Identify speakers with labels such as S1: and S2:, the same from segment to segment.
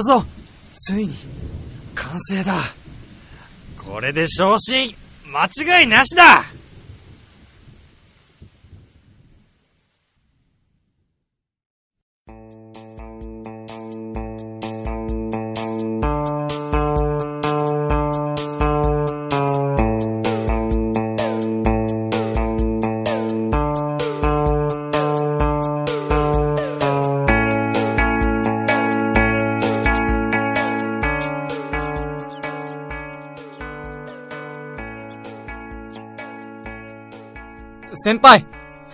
S1: ったぞ。ついに完成だ。これで昇進間違いなしだ。
S2: 先輩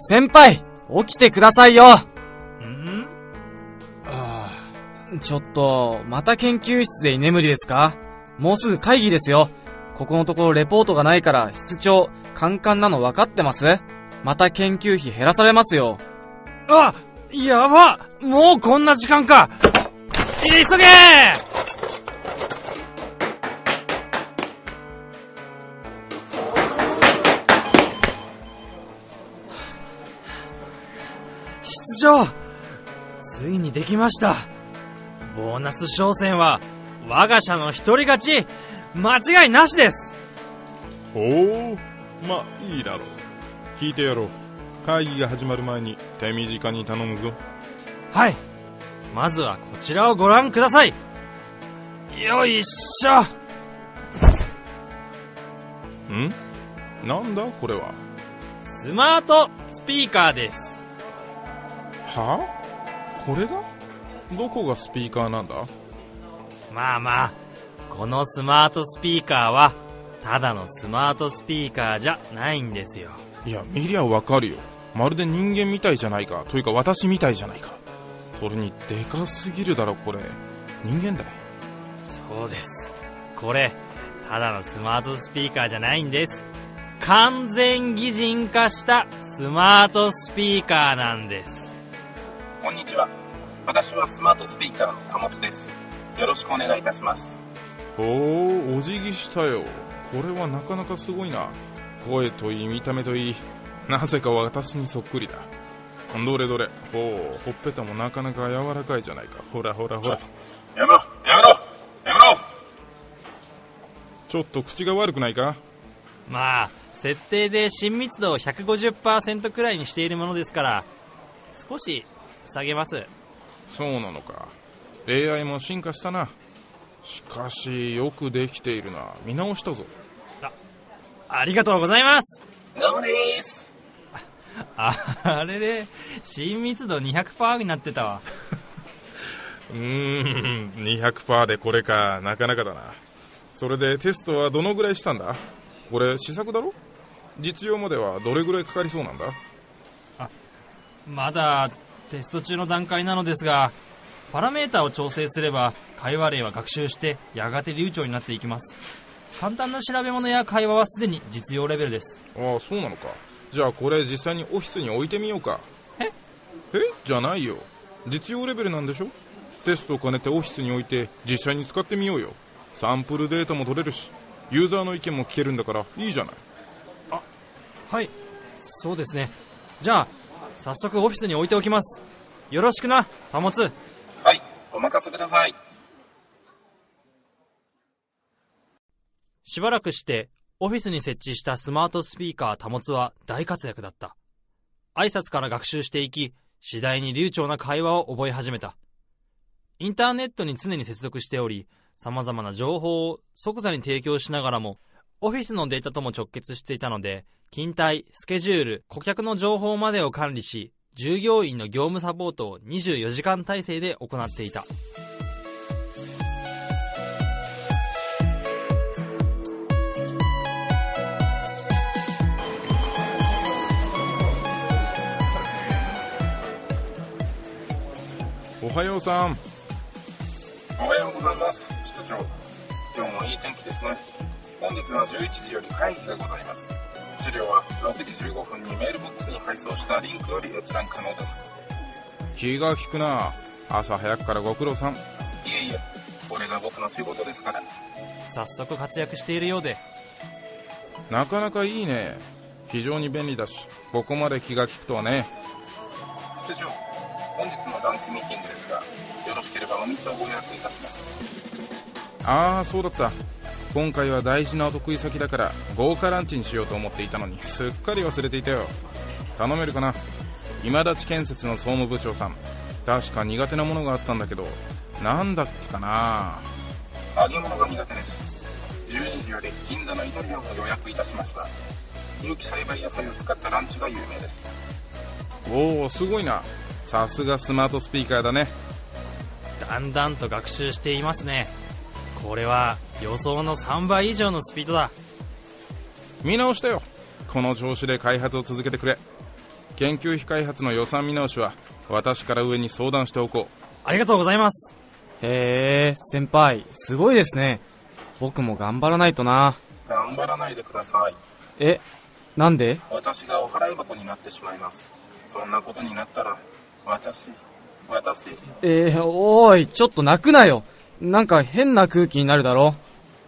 S2: 先輩起きてくださいよ。
S1: ん？
S2: ああちょっと、また研究室で居眠りですか？もうすぐ会議ですよ。ここのところレポートがないから室長、カンカンなの分かってます？また研究費減らされますよ。
S1: あやば！もうこんな時間か！急げ室できました。ボーナス商戦は我が社の一人勝ち間違いなしです。
S3: おおまあいいだろう。聞いてやろう。会議が始まる前に手短に頼むぞ。
S1: はい。まずはこちらをご覧ください。よいしょ。
S3: ん？なんだこれは？
S1: スマートスピーカーです。
S3: はこれがどこがスピーカーなんだ？
S1: まあまあこのスマートスピーカーはただのスマートスピーカーじゃないんですよ。
S3: いや見りゃわかるよ。まるで人間みたいじゃないか。というか私みたいじゃないか。それにでかすぎるだろこれ。人間だい
S1: そうです。これただのスマートスピーカーじゃないんです。完全擬人化したスマートスピーカーなんです
S4: こんにちは。私はスマートスピーカーの貨物です。よろしくお願いいたします。
S3: おおお辞儀したよ。これはなかなかすごいな。声といい見た目といい。なぜか私にそっくりだ。どれどれ。ほうほっぺたもなかなか柔らかいじゃないか。ほらほらほら。
S4: やめろやめろやめろ。
S3: ちょっと口が悪くないか？
S1: まあ設定で親密度を150%くらいにしているものですから少し下げます。
S3: そうなのか。AI も進化したな。しかしよくできているな。見直したぞ。
S1: ありがとうございます。
S4: どうもです。
S1: ああれれ。親密度200%になってたわ。
S3: うーん。200%でこれか。なかなかだな。それでテストはどのぐらいしたんだ？これ試作だろ？実用まではどれぐらいかかりそうなんだ？
S1: まだテスト中の段階なのですがパラメータを調整すれば会話例は学習してやがて流暢になっていきます。簡単な調べ物や会話はすでに実用レベルです。
S3: ああそうなのか。じゃあこれ実際にオフィスに置いてみようか。
S1: え？
S3: え？じゃないよ。実用レベルなんでしょ？テストを兼ねてオフィスに置いて実際に使ってみようよ。サンプルデータも取れるしユーザーの意見も聞けるんだからいいじゃない。
S1: はい。そうですね。じゃあ早速オフィスに置いておきます。よろしくな貨物
S4: はい、お任せください。
S1: しばらくしてオフィスに設置したスマートスピーカー保は大活躍だった。挨拶から学習していき次第に流暢な会話を覚え始めた。インターネットに常に接続しており様々な情報を即座に提供しながらもオフィスのデータとも直結していたので勤怠、スケジュール、顧客の情報までを管理し従業員の業務サポートを24時間体制で行っていた
S3: おはようさん
S4: おはようございます。室長。今日もいい天気ですね。本日は11時より会議がございます。資料は6時15分にメールボックスに配送したリンクより閲覧可能です。
S3: 気が利くな。朝早くからご苦労さん。
S4: いえいえ、これが僕の仕事ですから。
S1: 早速活躍しているようで。
S3: なかなかいいね。非常に便利だしここまで気が利くとはね。
S4: 室長、本日のランチミーティングですがよろしければお店をご予約いたします。
S3: ああそうだった今回は大事なお得意先だから豪華ランチにしようと思っていたのにすっかり忘れていたよ。頼めるかな？今立建設の総務部長さん。確か苦手なものがあったんだけどなんだっけかな？
S4: 揚げ物が苦手です。12時より銀座のイタリアンを予約いたしました。有機栽培野菜を使ったランチが有名です。
S3: おおすごいな。さすがスマートスピーカーだね。
S1: だんだんと学習していますねこれは予想の3倍以上のスピードだ。
S3: 見直したよ。この調子で開発を続けてくれ。研究費開発の予算見直しは私から上に相談しておこ
S1: ありがとうございます。
S2: へえ、先輩、すごいですね。僕も頑張らないとな。
S4: 頑張らないでください。
S2: え、なんで？
S4: 私がお払い箱になってしまいます。そんなことになったら私私。
S2: えー、おーい、ちょっと泣くなよ。なんか変な空気になるだろ。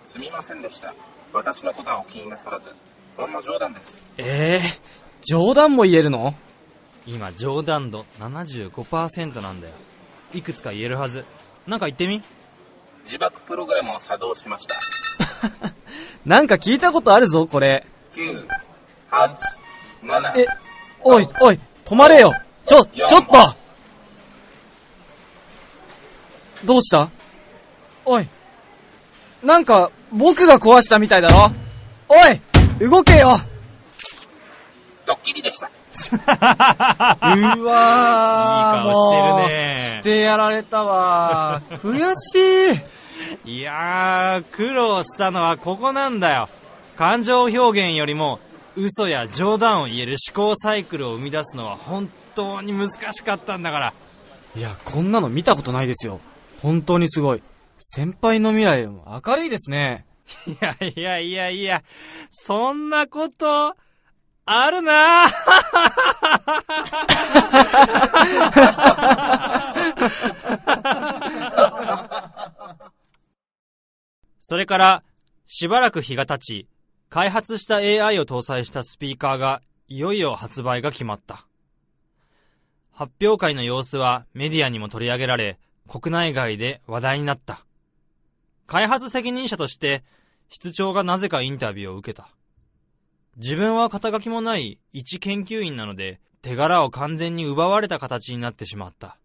S4: すみませんでした。私のことはお気になさらず。ほんの冗談です。
S2: えー、冗談も言えるの？
S1: 今冗談度75%なんだよ。いくつか言えるはず。なんか言ってみ？
S4: 自爆プログラムを作動しました。
S2: なんか聞いたことあるぞ、これ。
S4: 9 8 7
S2: え、おい、おい、止まれよ。ちょ、ちょっと。どうした？おい。なんか、僕が壊したみたいだろ。おい動けよ。
S4: ドッキリでした。
S2: うわー
S1: いい顔してるね。
S2: もうしてやられたわ。悔しい。
S1: いやー苦労したのはここなんだよ。感情表現よりも嘘や冗談を言える思考サイクルを生み出すのは本当に難しかったんだから。
S2: いや、こんなの見たことないですよ。本当にすごい。先輩の未来も明るいですね。
S1: いやいやいやいやそんなことあるな。それからしばらく日が経ち開発した AI を搭載したスピーカーがいよいよ発売が決まった。発表会の様子はメディアにも取り上げられ国内外で話題になった。開発責任者として室長がなぜかインタビューを受けた。自分は肩書きもない一研究員なので、手柄を完全に奪われた形になってしまった。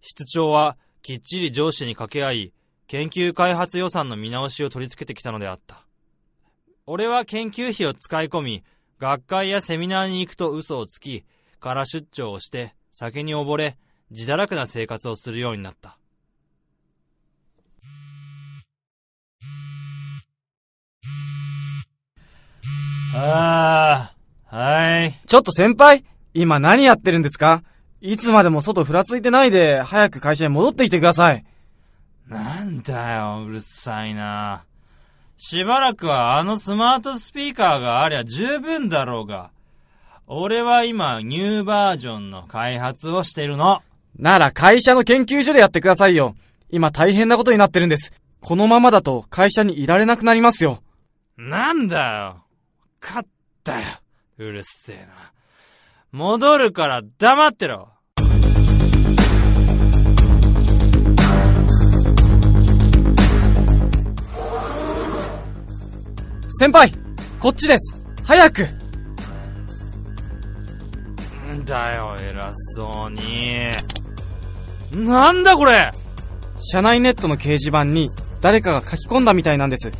S1: 室長はきっちり上司に掛け合い、研究開発予算の見直しを取り付けてきたのであった。俺は研究費を使い込み、学会やセミナーに行くと嘘をつき、空出張をして、酒に溺れ、自堕落な生活をするようになった。ああ、はい。
S2: ちょっと先輩今何やってるんですか？いつまでも外ふらついてないで、早く会社に戻ってきてください。
S1: なんだよ、うるさいな。しばらくはあのスマートスピーカーがありゃ十分だろうが。俺は今、ニューバージョンの開発をしてるの。
S2: なら会社の研究所でやってくださいよ。今大変なことになってるんです。このままだと会社にいられなくなりますよ。
S1: なんだよ。勝ったよ。うるせえな。戻るから黙ってろ。
S2: 先輩こっちです早く
S1: んだよ、偉そうに。なんだこれ
S2: 社内ネットの掲示板に誰かが書き込んだみたいなんです。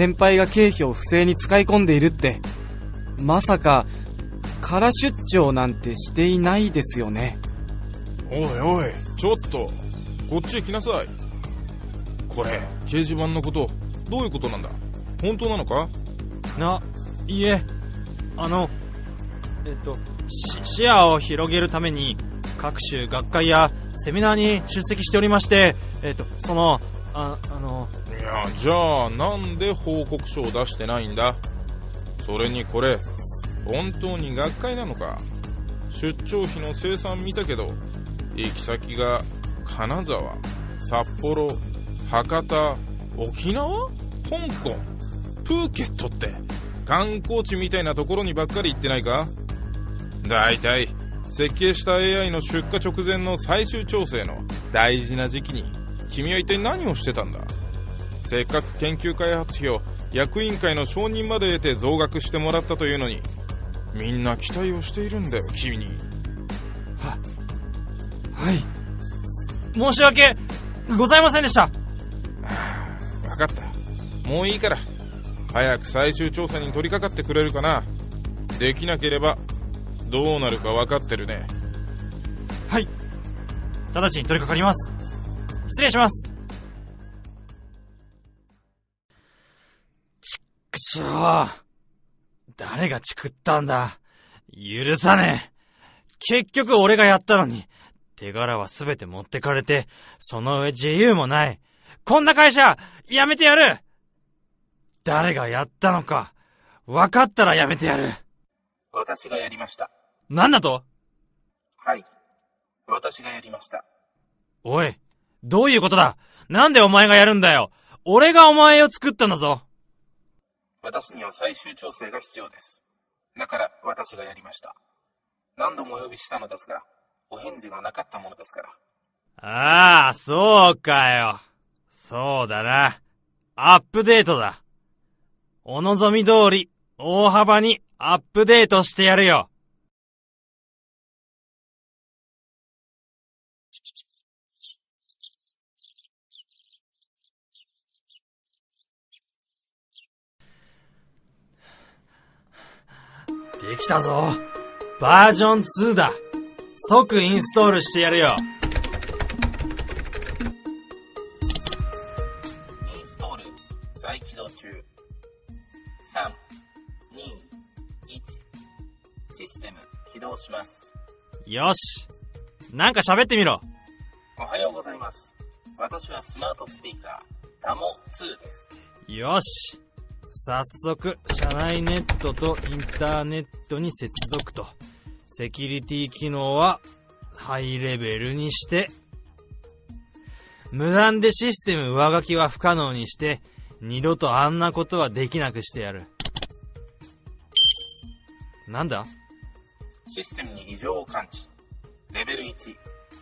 S2: 先輩が経費を不正に使い込んでいるって。まさか、空出張なんてしていないですよね。
S3: おいおいちょっとこっちへ来なさいこれ掲示板のことどういうことなんだ？本当なのか？
S1: な、いえ、あの、えっと、し視野を広げるために、各種学会やセミナーに出席しておりまして、えっと、その、あ、あの、
S3: いやじゃあなんで報告書を出してないんだ？それにこれ本当に学会なのか？出張費の生産見たけど行き先が金沢札幌博多沖縄？香港？プーケットって？観光地みたいなところにばっかり行ってないか？大体設計した AI の出荷直前の最終調整の大事な時期に君は一体何をしてたんだ？せっかく研究開発費を役員会の承認まで得て増額してもらったというのにみんな期待をしているんだよ君に
S1: はい。申し訳ございませんでした。
S3: 分かったもういいから早く最終調査に取り掛かってくれるかなできなければどうなるか分かってるね
S1: はい。直ちに取り掛かります。失礼します。っくしょう。誰がチクったんだ。許さねえ。結局俺がやったのに、手柄はすべて持ってかれて、その上自由もない。こんな会社、辞めてやる誰がやったのか、分かったら辞めてやる。
S4: 私がやりました。
S1: なんだと？
S4: はい。私がやりました。
S1: おい、どういうことだ？なんでお前がやるんだよ俺がお前を作ったんだぞ
S4: 私には最終調整が必要です。だから私がやりました。何度もお呼びしたのですが、お返事がなかったものですから。
S1: ああ、そうかよ。そうだな。アップデートだ。お望み通り、大幅にアップデートしてやるよ。できたぞ。バージョン2だ。即インストールしてやるよ。
S4: インストール再起動中。3、2、1。システム起動します。
S1: よし。なんか喋ってみろ。
S4: おはようございます。私はスマートスピーカー、タモ2です。
S1: よし。早速、社内ネットとインターネットに接続と。セキュリティ機能はハイレベルにして、無断でシステム上書きは不可能にして、二度とあんなことはできなくしてやる。なんだ？
S4: システムに異常を感知。レベル1、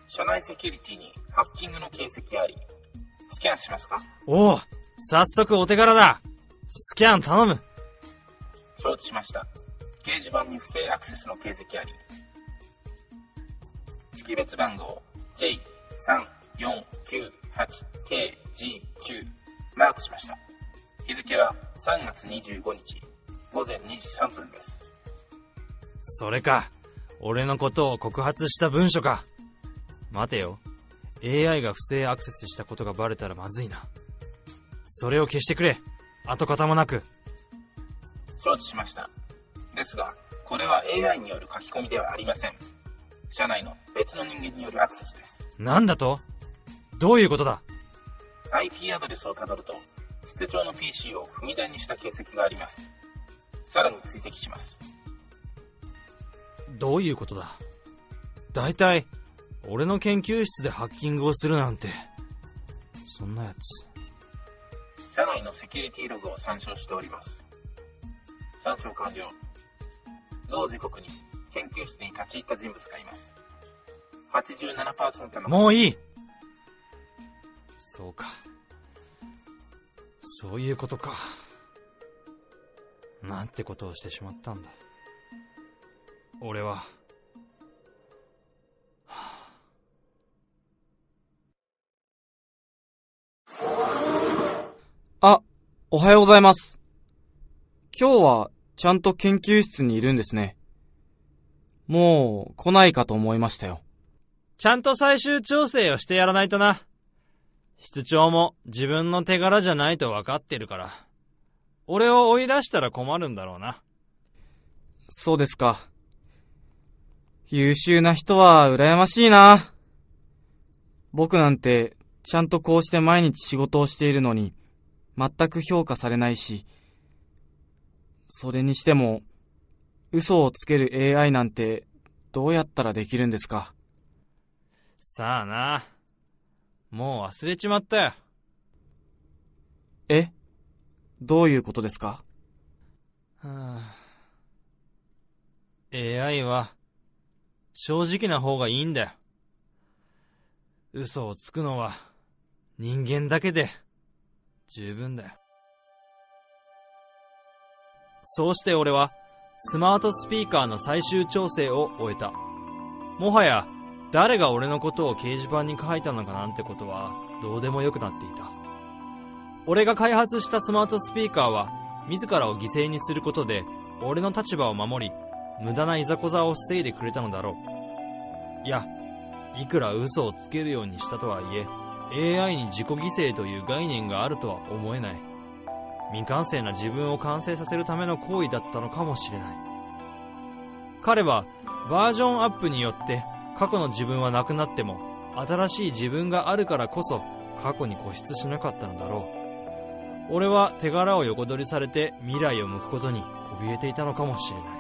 S4: 社内セキュリティにハッキングの形跡あり。スキャンしますか？
S1: おお早速お手柄だスキャン頼む
S4: 承知しました。掲示板に不正アクセスの形跡あり。識別番号 J3498KG9 マークしました。日付は3月25日午前2時3分です。
S1: それか。俺のことを告発した文書か。待てよ。AI が不正アクセスしたことがバレたらまずいな。それを消してくれ。跡形もなく。
S4: 承知しました。ですが、これは AI による書き込みではありません。社内の別の人間によるアクセスです。
S1: なんだと？どういうことだ
S4: ？IP アドレスをたどると、室長の PC を踏み台にした形跡があります。さらに追跡します。
S1: どういうことだ？大体、俺の研究室でハッキングをするなんて。そんなやつ。
S4: 社内のセキュリティログを参照しております。参照完了。同時刻に研究室に立ち入った人物がいます。87%の
S1: もういいそうか。そういうことか。なんてことをしてしまったんだ。俺は。
S2: あ、おはようございます。今日はちゃんと研究室にいるんですね。もう来ないかと思いましたよ。
S1: ちゃんと最終調整をしてやらないとな。室長も自分の手柄じゃないと分かってるから。俺を追い出したら困るんだろうな。
S2: そうですか。優秀な人は羨ましいな。僕なんて、ちゃんとこうして毎日仕事をしているのに、全く評価されないし、それにしても、嘘をつける AI なんて、どうやったらできるんですか？
S1: さあな。もう忘れちまったよ。
S2: え？どういうことですか？
S1: はあ AI は、正直な方がいいんだよ。嘘をつくのは人間だけで十分だよ。そうして俺はスマートスピーカーの最終調整を終えた。もはや誰が俺のことを掲示板に書いたのかなんてことはどうでもよくなっていた。俺が開発したスマートスピーカーは自らを犠牲にすることで俺の立場を守り無駄ないざこざを防いでくれたのだろう。いや、いくら嘘をつけるようにしたとはいえ、AI に自己犠牲という概念があるとは思えない。未完成な自分を完成させるための行為だったのかもしれない。彼はバージョンアップによって過去の自分はなくなっても新しい自分があるからこそ過去に固執しなかったのだろう。俺は手柄を横取りされて未来を向くことに怯えていたのかもしれない。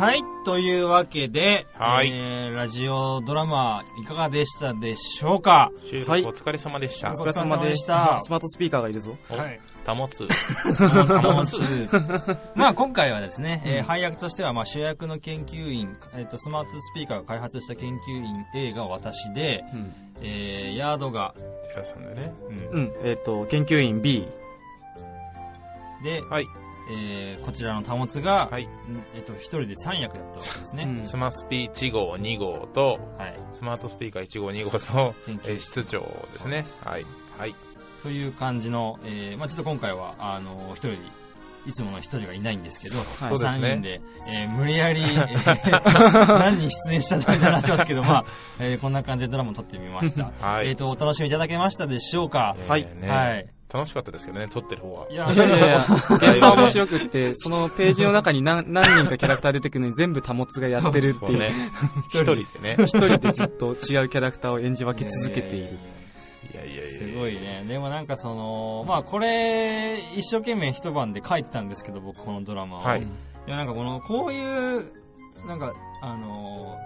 S1: はい、というわけで、
S3: はい
S1: えー、ラジオドラマいかがでしたでしょうか？
S3: 収
S2: はい
S3: 録お疲れ様でした。
S1: お疲れ様でした
S2: た。スマートスピーカーがいるぞ。
S1: はい。
S3: 保つ。
S1: まあ今回はですね、えー配役としてはまあ主役の研究員、えっ、と、スマートスピーカーが開発した研究員 A が私で、
S2: うん。
S1: えー、ヤードが、
S3: 寺さんでね。
S1: うん
S2: うん。えっ、と、研究員 B。
S1: で、
S3: はい。
S1: えー、こちらの保つが、
S3: はい。
S1: んえっ、と、一人で3役だったわけですね。
S2: うん
S3: スマスピ1号、2号と、
S1: はい。
S3: スマートスピーカー1号、2号と、えー室長ですね。はい。はい。
S1: という感じの、えー、まあちょっと今回は、あの、一人、いつもの一人がいないんですけど、
S2: はい
S3: そうですね
S1: 3人で、えー無理やり、えー 何人出演したみたいになってますけど、まあ、えーこんな感じでドラマを撮ってみました。
S3: はい。
S1: えっ、と、お楽しみいただけましたでしょうか、
S2: はい
S3: えーね
S1: はい。
S3: 楽しかったですけどね、撮ってる方は。
S1: いや
S2: いやいやいや、現場面白くって、そのページの中に何 何人かキャラクター出てくるのに全部保つがやってるっていう。
S3: そうね。一人でね。
S2: 一人でずっと違うキャラクターを演じ分け続けている。
S3: いやいやいや
S1: すごい。ね。でもなんかその、まあこれ、一生懸命一晩で書いてたんですけど、僕このドラマを。
S3: はい
S1: いやなんかこの、こういう、なんか、あの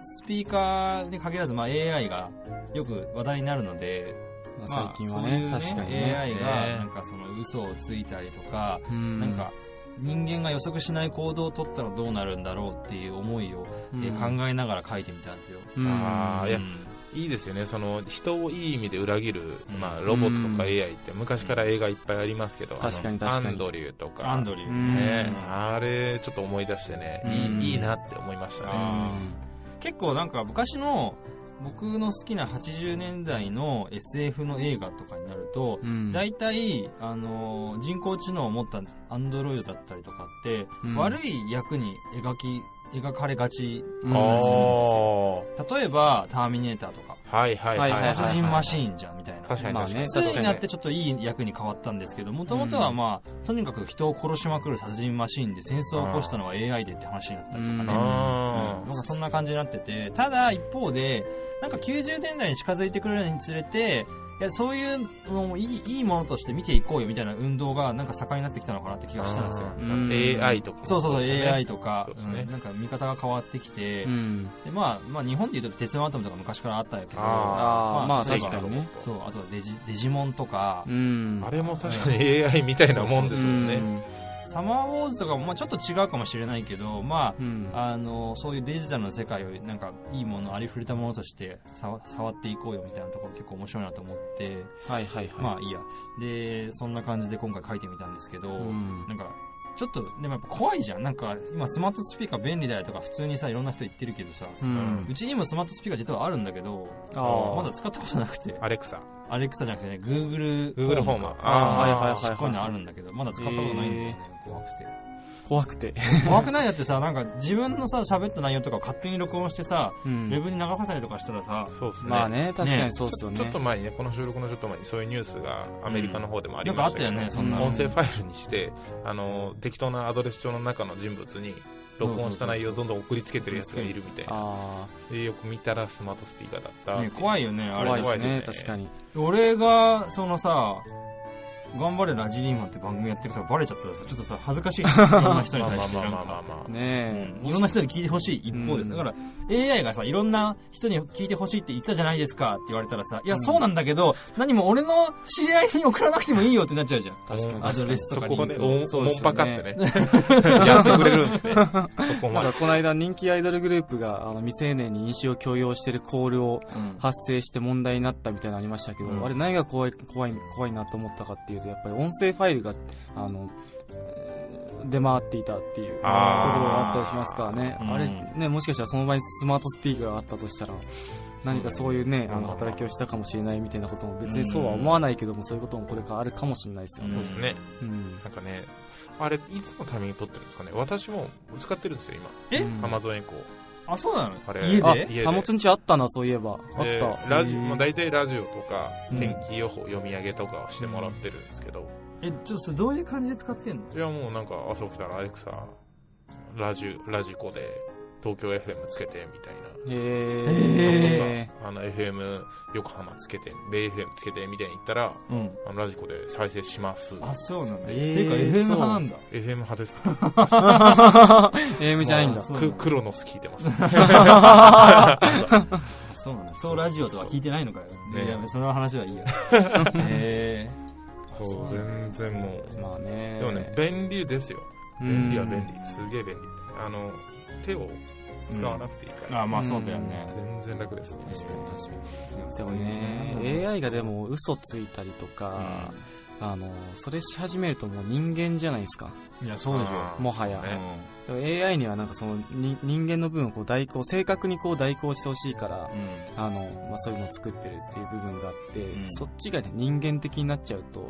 S1: スピーカーに限らず、まあ AI がよく話題になるので、
S2: まあ
S1: まあ
S2: 最近はね、
S1: そういう
S2: 確かにね。
S1: AI が
S3: ね
S1: なんかその嘘をついたりとか、
S2: うん。
S1: なんか人間が予測しない行動を取ったらどうなるんだろうっていう思いを、えー考えながら書いてみたんですよ。
S2: うん。
S3: あーいや
S1: うん。
S3: いいですよね。その、人をいい意味で裏切る、
S1: うん。
S3: まあ、ロボットとか
S2: うん。
S3: AI って昔から映画いっぱいありますけど、
S2: 確かに確かに。
S3: アンドリューとか。
S1: アンドリュー。
S2: うん。
S3: ね、あれ、ちょっと思い出してね、
S2: うん。
S3: いいいいなって思いましたね。
S1: あ結構なんか昔の僕の好きな80年代の SF の映画とかになると、
S2: うん。
S1: 大体、あのー人工知能を持ったアンドロイドだったりとかって、
S2: うん。
S1: 悪い役に描き、描かれがち
S2: うん
S1: だったりするん
S3: あ
S1: ですよ。例えば、ターミネーターとか、
S3: あ、はいはいはい
S1: 殺人マシーンじゃんみたいな。
S3: 確かに確かに。
S2: まあね
S1: になってちょっといい役に変わったんですけど、もともとはまあ、とにかく人を殺しまくる殺人マシーンで戦争を起こしたのは AI でって話になったりとかね。
S2: うん
S1: なんかそんな感じになってて、ただ一方で、なんか90年代に近づいてくるにつれて、いやそういうのもいいいいものとして見ていこうよみたいな運動がなんか盛んになってきたのかなって気がしたんですよ。
S3: AI とかも。
S1: そうそうそう、AI とか、
S3: ね。
S1: うん。なんか見方が変わってきて、
S2: うん。
S1: でまあ、まあ日本で言うと鉄腕アトムとか昔からあったけど、
S2: ああ、まあ
S1: そういえば
S2: 確かにね。
S1: そう、あとはデジデジモンとか、
S2: うん。
S3: あれも確かに AI みたいなもんですよね。
S2: うん
S1: サマーウォーズとかもまあちょっと違うかもしれないけど、ま
S2: うん。
S1: あ、あの、そういうデジタルの世界をなんかいいもの、ありふれたものとして触触っていこうよみたいなところ結構面白いなと思って、
S2: はいはいはい。
S1: まあいいや。で、そんな感じで今回書いてみたんですけど、
S2: うん
S1: なんか、ちょっと、でもやっぱ怖いじゃん。なんか、今スマートスピーカー便利だよとか普通にさ、いろんな人言ってるけどさ、
S2: うん。
S1: うちにもスマートスピーカー実はあるんだけど、まだ使ったことなくて、
S3: アレクサ。
S1: アレクサじゃなくてね、Google
S3: Google ホーム
S1: か
S3: あ
S2: ー。はいはいはいはい
S1: こういうのあるんだけど、まだ使ったことないんだよね、怖くて。
S2: 怖くて。
S1: 怖くない？だってさ、なんか自分のさ、喋った内容とかを勝手に録音してさ、ウ
S2: うん
S1: ェブに流させたりとかしたらさ、
S3: そうですね。
S2: まあね、確かにそうっすよね。
S3: ちょっと前にね、この収録のちょっと前にそういうニュースがアメリカの方でもあり
S1: なんかあった
S3: ましたけど、
S1: よねそんな
S2: の
S3: 音声ファイルにして、あの、適当なアドレス帳の中の人物に、録音した内容をどんどん送りつけてるやつがいるみたいな。
S2: あ
S3: でよく見たらスマートスピーカーだった。
S1: ね、怖いよね、
S2: あ、
S1: あれ。
S2: 怖いですね、
S3: 怖いですね
S2: 確かに。
S1: 俺が、そのさ、頑張れラジリーマンって番組やってる人がバレちゃったらさ、ちょっとさ、恥ずかしい。いろんな人に対して
S3: まあまあまあ
S1: か。
S3: まあ。
S2: ねえ。
S1: いろんな人に聞いてほしい一方です。
S2: うん
S1: だから、AI がさ、いろんな人に聞いてほしいって言ったじゃないですかって言われたらさ、いや、そうなんだけど、何も俺の知り合いに送らなくてもいいよってなっちゃうじゃん。
S2: 確かに
S1: アドレスとかに。
S3: そこをね、
S2: うですよね
S3: もんぱかってね、やってくれるんですね。そこまで。
S2: この間人気アイドルグループがあの未成年に飲酒を強要してるコールを
S1: うん
S2: 発生して問題になったみたいなのありましたけど、
S1: うん
S2: あれ何が怖い、怖い、怖いなと思ったかっていうと、やっぱり音声ファイルが、あの、えー出回っていたっていうところがあったりしますからね。
S1: うん
S2: あれ、ね、もしかしたらその場にスマートスピーカーがあったとしたら、何かそういうね、
S3: うん
S2: あの、働きをしたかもしれないみたいなことも別にそうは思わないけども、そういうこともこれからあるかもしれないですよね。
S1: うん。
S3: ね、
S2: うん。
S3: なんかね、あれ、いつのタイミング撮ってるんですかね。私も使ってるんですよ、今。
S1: え？
S2: うん。
S3: アマゾンエコ
S1: あ、そうなの？
S3: あれ
S2: あ
S1: 家で、
S3: 家で。
S2: タモツんちあったな、そういえば。あっ
S3: で
S2: た。
S3: ラジオ、まあ、大体ラジオとか、
S2: うん
S3: 天気予報読み上げとかをしてもらってるんですけど、
S1: え、ちょっとそれどういう感じで使ってんの？
S3: いやもうなんか朝起きたらアレクサ、ラジラジコで東京 FM つけてみたいな。
S2: へ
S1: へ
S2: え。
S3: あの FM 横浜つけて、ベイ FM つけてみたいに言ったら、
S1: うん。
S3: あのラジコで再生します。
S1: あ、そうなんだ。
S2: えー
S1: ていうか FM 派なんだ。
S3: FM 派です。
S2: AM じゃないんだ
S3: くクロノス聞いてます。
S1: あ そうなんだ。そうラジオとは聞いてないのかよ。
S3: ね
S1: いや、その話はいいや。へ え。
S3: そう、全然もう。
S2: まあね。
S3: でもね、便利ですよ。
S2: うん
S3: 便利は便利。すげえ便利。あの、手を使わなくていいから。
S1: あ、まあそうだよね。
S3: 全然楽ですね。
S2: 確かに確かに。でもね、AI がでも嘘ついたりとか、あの、それし始めるともう人間じゃないですか。
S1: いや、そうでしょ。
S3: あー
S2: もはや。
S3: そうね。
S2: でも AI にはなんかそのに人間の部分をこう代行、正確にこう代行してほしいから、
S1: うん。
S2: あの、まあ、そういうのを作ってるっていう部分があって、
S1: うん。
S2: そっちがね、人間的になっちゃうと、
S1: うん。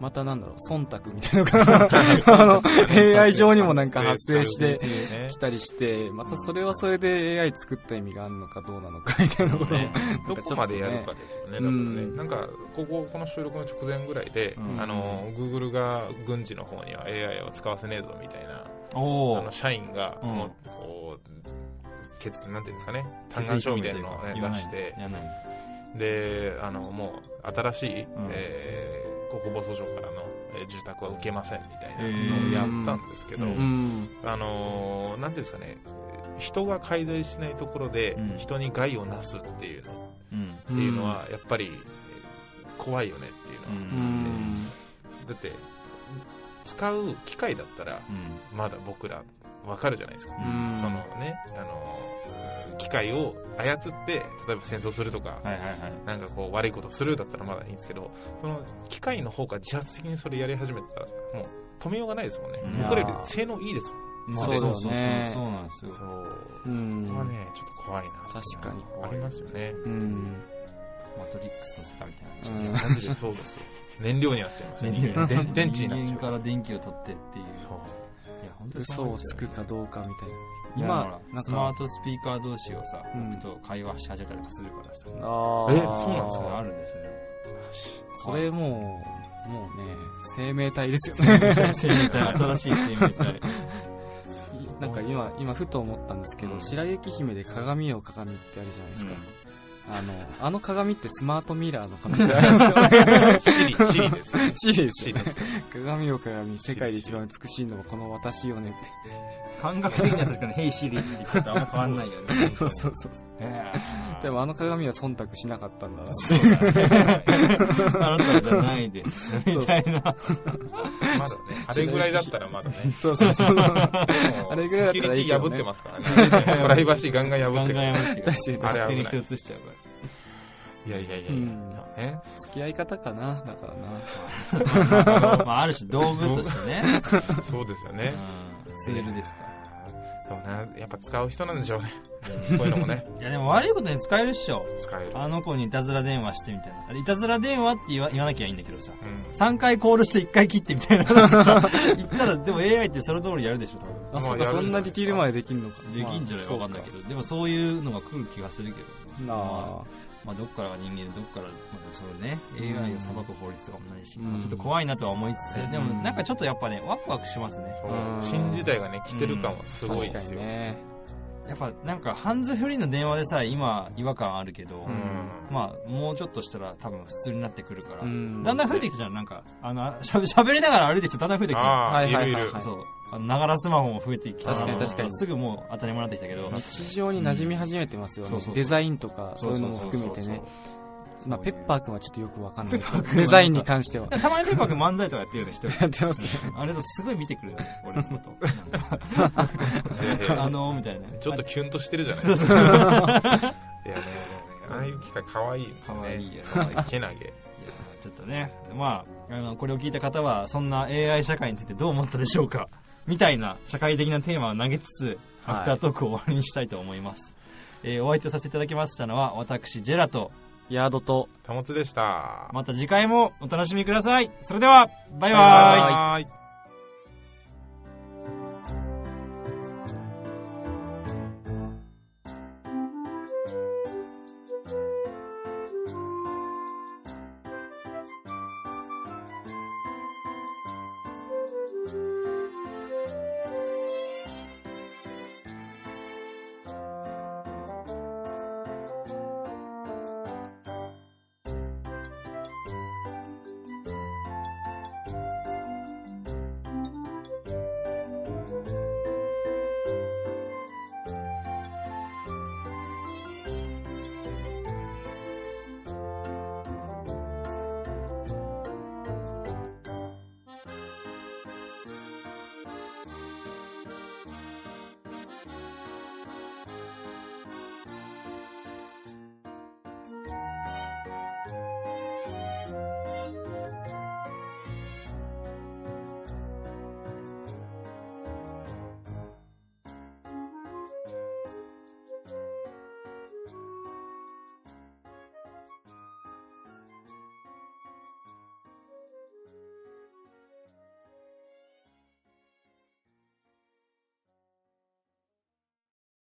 S2: またなんだろう、忖度みたいなのが、あの、AI 上にもなんか 発生して
S3: ね。
S2: きたりして、またそれはそれで AI 作った意味があるのかどうなのかみたいなことも、
S3: ね。どこまでやるかですよね、多分ね。
S2: うん。
S3: なんか、ここ、この収録の直前ぐらいで、
S1: うん。
S3: あの、Google が軍事の方には AI を使わせねえぞみたいな、あの、社員が、
S1: うん。
S3: もう、こう、決、なんていうんですかね、嘆願書みたいなのをね出して、で、あの、もう、新しい、
S1: ん。
S3: えー、国防総省からの、えー住宅は受けませんみたいなのをやったんですけど、
S1: うん。
S2: うん。
S3: あのーなんていうんですかね、人が介在しないところで
S1: うん。
S3: 人に害をなすっていうの、
S1: うん。
S3: っていうのは、やっぱり、怖いよねっていうのは、
S1: うん。
S2: うん。
S3: だって、使う機械だったら、
S1: うん。
S3: まだ僕らわかるじゃないですか。
S2: うん
S3: そのね、あのー機械を操って、例えば戦争するとか、
S1: はいはいはい。
S3: なんかこう悪いことするだったらまだいいんですけど、その機械の方が自発的にそれやり始めたら、もう止めようがないですもんね僕らより性能いいですもん。
S1: まあ
S2: そう
S1: そうそう
S2: ね
S1: そうなんですよ。
S3: そう。
S2: うん
S3: そこはね、ちょっと怖いなっていうのは
S2: 確かに
S3: ありますよね。
S2: うん。
S1: マトリックスの世界みたいな。
S2: うん
S3: マジでそうですよ。燃料になっちゃいますよ。
S1: 電気
S3: 電電池になっちゃう。
S1: 人間から電気を取ってっていう。
S3: そう。
S1: いや、本当に
S2: 嘘
S1: そうなんですよ
S2: をつくかどうかみたいな。
S1: 今
S2: 今、なん
S1: スマ
S2: か、
S1: ートスピーカー同士をさ、
S2: うん
S1: 僕と会話し始めたりとかするからさ。
S2: あ
S3: えそうなんです
S1: それあ
S2: か？
S1: るんですよね。
S2: それもう、もうね、生命体ですよね。
S1: 生命体、新しい生命体。
S2: なんか今、今ふと思ったんですけど、
S3: うん
S2: 白雪姫で鏡よ鏡ってあるじゃないですか。あの、あの鏡ってスマートミラーの可能性あるんですよね。
S3: シリ、シリですよ。
S2: シリですよね
S3: シリですよ。
S2: 鏡よ鏡、世界で一番美しいのはこの私よねって。
S1: 感覚的なやつしかね、ヘイシリって言ってたあんま変わんないよね。
S2: そうそうそう。
S1: へ
S2: でもあの鏡は忖度しなかったんだな。
S1: そうだね。あなたじゃないです。みたいな。
S3: まだね、あれぐらいだったらまだね。
S2: そうそうそう。
S3: あ
S2: れぐらいだったらいいけどね
S3: 破ってますからね。プライバシーガンガン破
S1: ガン
S3: ってる。
S1: ガンやめてください。
S2: 確かに
S3: あれ
S1: に人映しちゃうから。
S3: いやいやいやいや。
S2: うん
S3: ね。
S2: 付き合い方かな、だからな。
S1: まあ、ある種道具としてね。
S3: そうですよね。
S1: うんツールですから。
S3: でもね、やっぱ使う人なんでしょうね。こういうのもね、
S1: いやでも悪いことに使えるっしょ。
S3: 使える。
S1: あの子にいたずら電話してみたいな。あれいたずら電話って言わ言わなきゃいいんだけどさ。
S3: うん。
S1: 3回コールして1回切ってみたいな 言ったら、でも AI ってそれ通りやるでしょ、多分。
S2: あ、
S3: まあ
S2: そうか、そんなディティールまでできんのか。
S1: できんじゃない？かわかんないけど。でもそういうのが来る気がするけど。
S2: まあ。な
S1: ままあ、どっからが人間で、どっから、まあ、そうね、AI を裁く法律とかもないし、
S2: うん
S1: ちょっと怖いなとは思いつつ、
S2: うん
S1: でもなんかちょっとやっぱね、ワクワクしますね。
S3: 新時代がね、来てる感はすごいですよ。
S2: にね。
S1: やっぱなんかハンズフリーの電話でさえ今違和感あるけど、
S3: うん。
S1: まあもうちょっとしたら多分普通になってくるから、
S2: うん
S1: だんだん増えてきたじゃん、なんか、あの、しゃべ喋りながら歩いてきてだんだん増えてきた
S2: はいはいはいは。い
S1: そう。ながらスマホも増えてきた
S2: 確かに確かに
S1: すぐもう当たり前になってきたけど、
S2: 日常に馴染み始めてますよね
S1: そうそう。そう
S2: デザインとか、そういうのも含めてね。まあ、ペッパ
S1: ー
S2: ーくんはちょっとよくわかんないデザインに関しては。
S1: たまにペッパーくん漫才とかやってるよね、一人。
S2: やってますね。
S1: あれだすごい見てくるよね、俺のこと。
S3: で
S1: あのー、みたいな。
S3: ちょっとキュンとしてるじゃない
S1: そうそう。
S3: いやね、でもね、ああいう機械可愛いですね。
S1: 可愛い
S3: いけなげ。
S1: いやちょっとね、まあ、あの、これを聞いた方は、そんな AI 社会についてどう思ったでしょうかみたいな社会的なテーマを投げつつ、
S2: はい
S1: アフタートークを終わりにしたいと思います。えーお相手をさせていただきましたのは、私、ジェラと、
S2: ヤードと、
S3: たもつでした。
S1: また次回もお楽しみください。それでは、バイバイ
S3: バイバイ